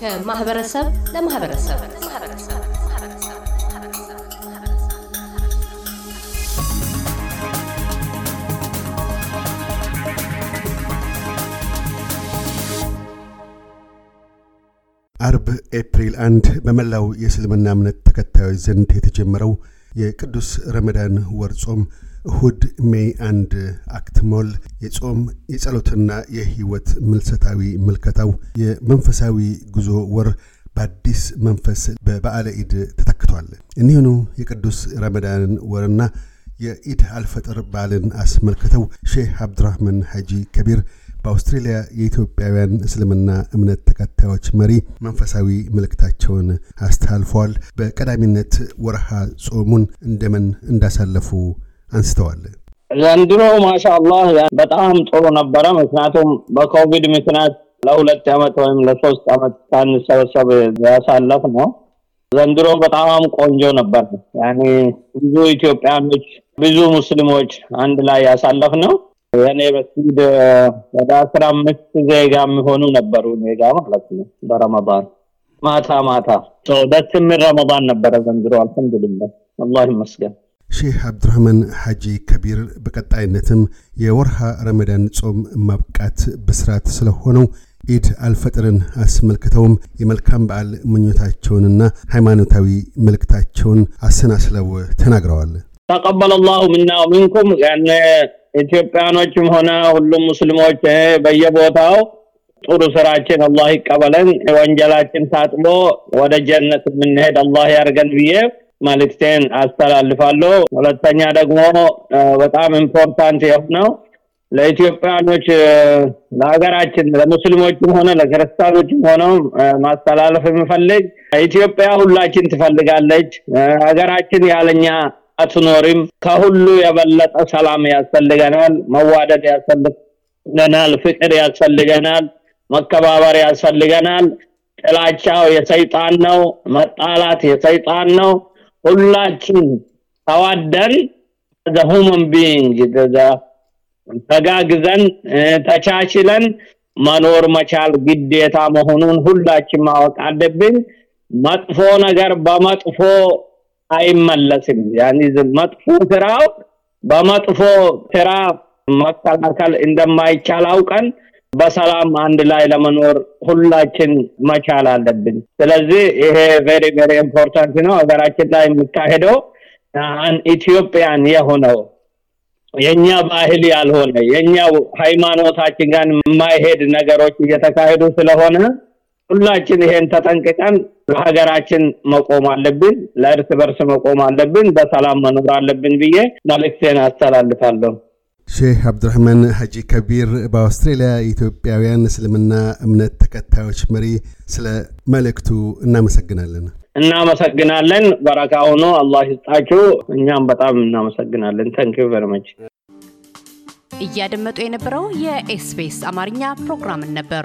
ከማህበረሰብ ለማህበረሰብ። አርብ ኤፕሪል 1 በመላው የእስልምና እምነት ተከታዮች ዘንድ የተጀመረው የቅዱስ ረመዳን ወር ጾም እሁድ May አንድ አክትሞል የጾም የጸሎትና የህይወት ምልሰታዊ ምልከታው የመንፈሳዊ ጉዞ ወር በአዲስ መንፈስ በበዓለ ኢድ ተተክቷል። እኒህኑ የቅዱስ ረመዳንን ወርና የኢድ አልፈጥር በዓልን አስመልክተው ሼህ አብዱራህማን ሐጂ ከቢር በአውስትሬልያ የኢትዮጵያውያን እስልምና እምነት ተከታዮች መሪ መንፈሳዊ መልእክታቸውን አስተላልፈዋል። በቀዳሚነት ወርሃ ጾሙን እንደምን እንዳሳለፉ አንስተዋል። ዘንድሮ ማሻአላህ በጣም ጥሩ ነበረ። ምክንያቱም በኮቪድ ምክንያት ለሁለት ዓመት ወይም ለሶስት ዓመት ሳንሰበሰብ ያሳለፍ ነው። ዘንድሮ በጣም ቆንጆ ነበር። ያኔ ብዙ ኢትዮጵያኖች፣ ብዙ ሙስሊሞች አንድ ላይ ያሳለፍ ነው። የኔ መስጊድ ወደ አስራ አምስት ዜጋ የሚሆኑ ነበሩ ዜጋ ማለት ነው። በረመዳን ማታ ማታ ደስ የሚል ረመዳን ነበረ ዘንድሮ። አልሐምዱሊላህ አላህ ይመስገን። ሼህ አብዱራህማን ሐጂ ከቢር በቀጣይነትም የወርሃ ረመዳን ጾም ማብቃት ብስራት ስለሆነው ኢድ አልፈጥርን አስመልክተውም የመልካም በዓል ምኞታቸውንና ሃይማኖታዊ መልእክታቸውን አሰናስለው ተናግረዋል። ተቀበለ ላሁ ምና ሚንኩም ኢትዮጵያኖችም ሆነ ሁሉም ሙስሊሞች በየቦታው ጥሩ ስራችን አላህ ይቀበለን፣ ወንጀላችን ታጥቦ ወደ ጀነት የምንሄድ አላህ ያርገን ብዬ መልእክቴን አስተላልፋለሁ። ሁለተኛ ደግሞ በጣም important የሆነው ለኢትዮጵያኖች ለሀገራችን ለሙስሊሞችም ሆነ ለክርስቲያኖችም ሆነው ማስተላለፍ የምፈልግ ኢትዮጵያ ሁላችን ትፈልጋለች። ሀገራችን ያለኛ አትኖሪም። ከሁሉ የበለጠ ሰላም ያስፈልገናል፣ መዋደድ ያስፈልገናል፣ ፍቅር ያስፈልገናል፣ መከባበር ያስፈልገናል። ጥላቻው የሰይጣን ነው፣ መጣላት የሰይጣን ነው። ሁላችን ተዋደን ሁመን ቢንግ ተጋግዘን ተቻችለን መኖር መቻል ግዴታ መሆኑን ሁላችን ማወቅ አለብን። መጥፎ ነገር በመጥፎ አይመለስም። ያኒ መጥፎ ስራው በመጥፎ ስራ መከላከል እንደማይቻል አውቀን በሰላም አንድ ላይ ለመኖር ሁላችን መቻል አለብን። ስለዚህ ይሄ very very important ነው። ሀገራችን ላይ የሚካሄደው ኢትዮጵያን የሆነው የኛ ባህል ያልሆነ የኛ ሃይማኖታችን ጋር የማይሄድ ነገሮች እየተካሄዱ ስለሆነ ሁላችን ይሄን ተጠንቅቀን ለሀገራችን መቆም አለብን፣ ለእርስ በርስ መቆም አለብን፣ በሰላም መኖር አለብን ብዬ መልእክቴን አስተላልፋለሁ። ሼህ አብዱራህማን ሐጂ ከቢር በአውስትሬልያ የኢትዮጵያውያን እስልምና እምነት ተከታዮች መሪ፣ ስለ መልእክቱ እናመሰግናለን። እናመሰግናለን። በረካ ሆኖ አላህ ይስጣችሁ። እኛም በጣም እናመሰግናለን። ተንክ ቨርመች እያደመጡ የነበረው የኤስቢኤስ አማርኛ ፕሮግራምን ነበር።